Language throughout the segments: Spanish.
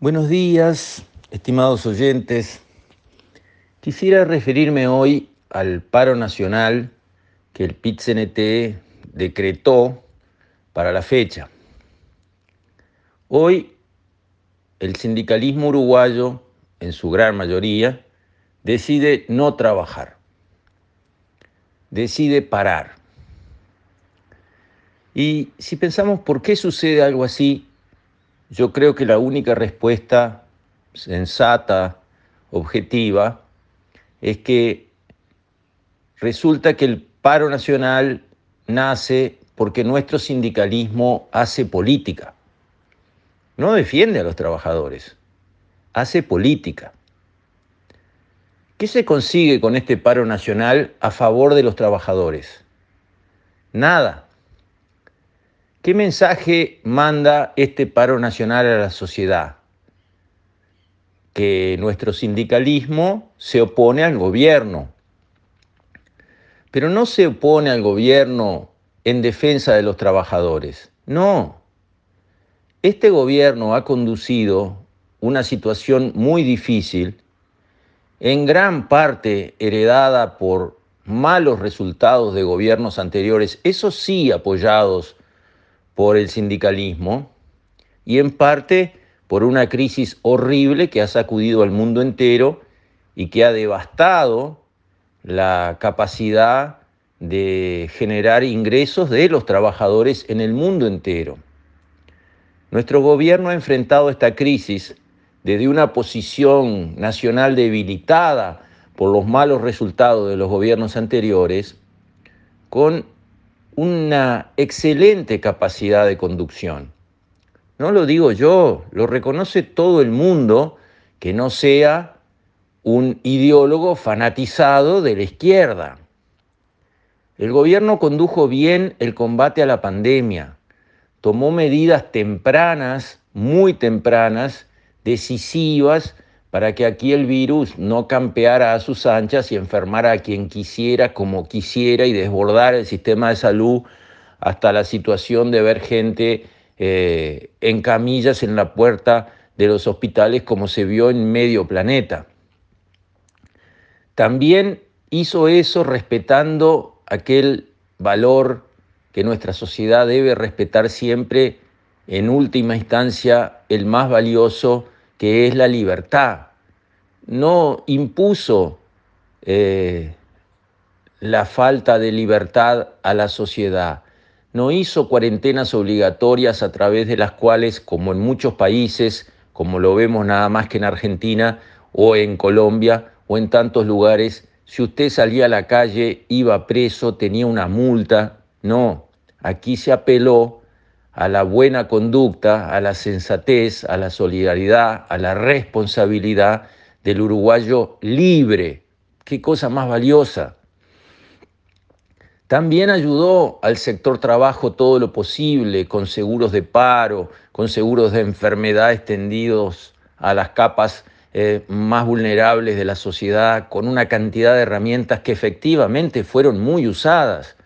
Buenos días, estimados oyentes. Quisiera referirme hoy al paro nacional que el PIT-CNT decretó para la fecha. Hoy el sindicalismo uruguayo, en su gran mayoría, decide no trabajar, decide parar. Y si pensamos por qué sucede algo así, yo creo que la única respuesta sensata, objetiva, es que resulta que el paro nacional nace porque nuestro sindicalismo hace política. No defiende a los trabajadores, hace política. ¿Qué se consigue con este paro nacional a favor de los trabajadores? Nada. ¿Qué mensaje manda este paro nacional a la sociedad? Que nuestro sindicalismo se opone al gobierno, pero no se opone al gobierno en defensa de los trabajadores, no. Este gobierno ha conducido una situación muy difícil, en gran parte heredada por malos resultados de gobiernos anteriores, esos sí apoyados por el sindicalismo y en parte por una crisis horrible que ha sacudido al mundo entero y que ha devastado la capacidad de generar ingresos de los trabajadores en el mundo entero. Nuestro gobierno ha enfrentado esta crisis desde una posición nacional debilitada por los malos resultados de los gobiernos anteriores, con una excelente capacidad de conducción. No lo digo yo, lo reconoce todo el mundo que no sea un ideólogo fanatizado de la izquierda. El gobierno condujo bien el combate a la pandemia, tomó medidas tempranas, muy tempranas, decisivas, para que aquí el virus no campeara a sus anchas y enfermara a quien quisiera, como quisiera, y desbordar el sistema de salud hasta la situación de ver gente eh, en camillas en la puerta de los hospitales como se vio en medio planeta. También hizo eso respetando aquel valor que nuestra sociedad debe respetar siempre, en última instancia, el más valioso, que es la libertad. No impuso eh, la falta de libertad a la sociedad. No hizo cuarentenas obligatorias a través de las cuales, como en muchos países, como lo vemos nada más que en Argentina o en Colombia o en tantos lugares, si usted salía a la calle, iba preso, tenía una multa. No, aquí se apeló a la buena conducta, a la sensatez, a la solidaridad, a la responsabilidad del uruguayo libre. Qué cosa más valiosa. También ayudó al sector trabajo todo lo posible, con seguros de paro, con seguros de enfermedad extendidos a las capas eh, más vulnerables de la sociedad, con una cantidad de herramientas que efectivamente fueron muy usadas.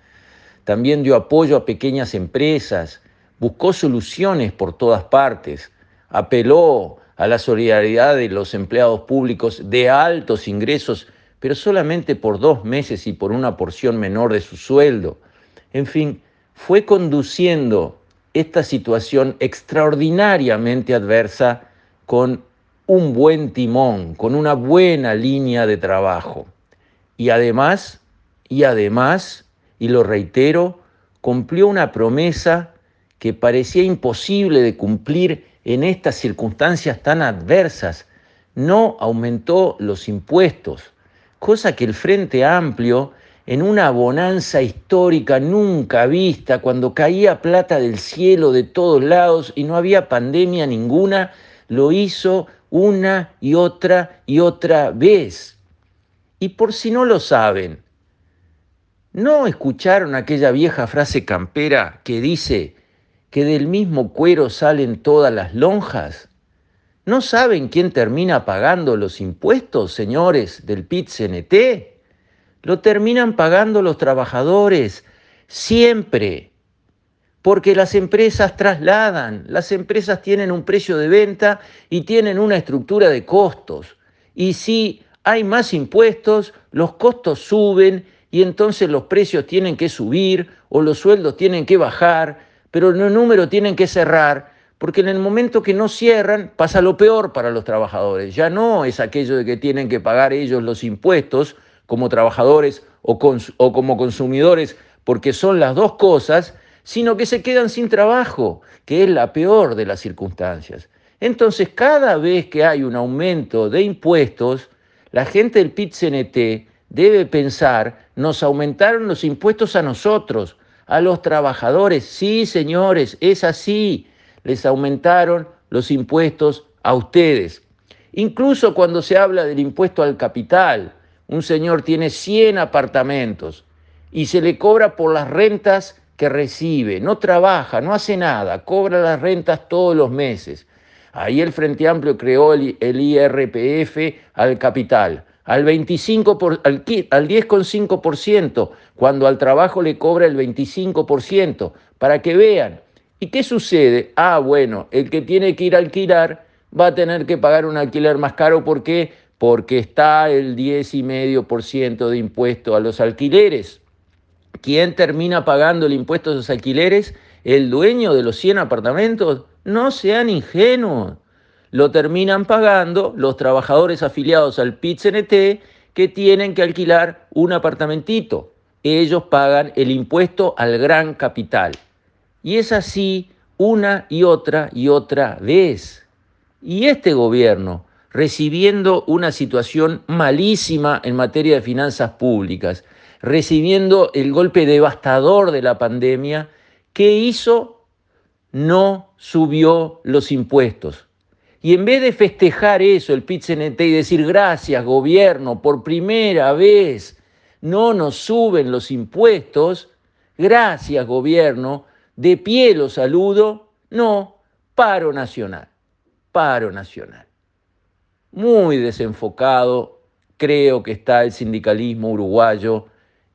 También dio apoyo a pequeñas empresas, buscó soluciones por todas partes, apeló a la solidaridad de los empleados públicos de altos ingresos, pero solamente por dos meses y por una porción menor de su sueldo. En fin, fue conduciendo esta situación extraordinariamente adversa con un buen timón, con una buena línea de trabajo. Y además, y además, y lo reitero, cumplió una promesa que parecía imposible de cumplir en estas circunstancias tan adversas, no aumentó los impuestos, cosa que el Frente Amplio, en una bonanza histórica nunca vista, cuando caía plata del cielo de todos lados y no había pandemia ninguna, lo hizo una y otra y otra vez. Y por si no lo saben, ¿no escucharon aquella vieja frase campera que dice, que del mismo cuero salen todas las lonjas? ¿No saben quién termina pagando los impuestos, señores del PIT-CNT? Lo terminan pagando los trabajadores, siempre. porque las empresas trasladan, las empresas tienen un precio de venta y tienen una estructura de costos. Y si hay más impuestos, los costos suben y entonces los precios tienen que subir o los sueldos tienen que bajar, pero los números tienen que cerrar, porque en el momento que no cierran pasa lo peor para los trabajadores. Ya no es aquello de que tienen que pagar ellos los impuestos como trabajadores o, o como consumidores, porque son las dos cosas, sino que se quedan sin trabajo, que es la peor de las circunstancias. Entonces, cada vez que hay un aumento de impuestos, la gente del PIT-CNT debe pensar, nos aumentaron los impuestos a nosotros, a los trabajadores. Sí, señores, es así. Les aumentaron los impuestos a ustedes. Incluso cuando se habla del impuesto al capital, un señor tiene 100 apartamentos y se le cobra por las rentas que recibe, no trabaja, no hace nada, cobra las rentas todos los meses. Ahí el Frente Amplio creó el, IRPF al capital, al, 25 por, al, al 10,5%, cuando al trabajo le cobra el 25%, para que vean. ¿Y qué sucede? Ah, bueno, el que tiene que ir a alquilar va a tener que pagar un alquiler más caro. ¿Por qué? Porque está el 10,5% de impuesto a los alquileres. ¿Quién termina pagando el impuesto a los alquileres? El dueño de los 100 apartamentos. No sean ingenuos. Lo terminan pagando los trabajadores afiliados al PIT-CNT que tienen que alquilar un apartamentito. Ellos pagan el impuesto al gran capital. Y es así una y otra y otra vez. Y este gobierno, recibiendo una situación malísima en materia de finanzas públicas, recibiendo el golpe devastador de la pandemia, ¿qué hizo? No subió los impuestos. Y en vez de festejar eso, el pit y decir gracias gobierno, por primera vez no nos suben los impuestos, gracias gobierno, de pie lo saludo, no, paro nacional, paro nacional. Muy desenfocado creo que está el sindicalismo uruguayo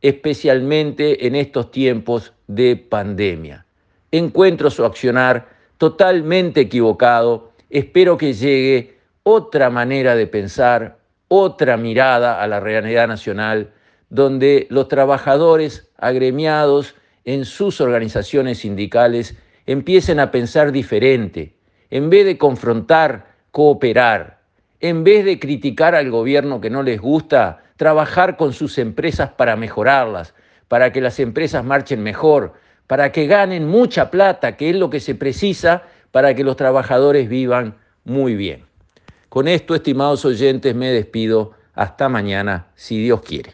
especialmente en estos tiempos de pandemia. Encuentro su accionar totalmente equivocado, espero que llegue otra manera de pensar, otra mirada a la realidad nacional, donde los trabajadores agremiados en sus organizaciones sindicales empiecen a pensar diferente, en vez de confrontar, cooperar, en vez de criticar al gobierno que no les gusta, trabajar con sus empresas para mejorarlas, para que las empresas marchen mejor, para que ganen mucha plata, que es lo que se precisa para que los trabajadores vivan muy bien. Con esto, estimados oyentes, me despido. Hasta mañana, si Dios quiere.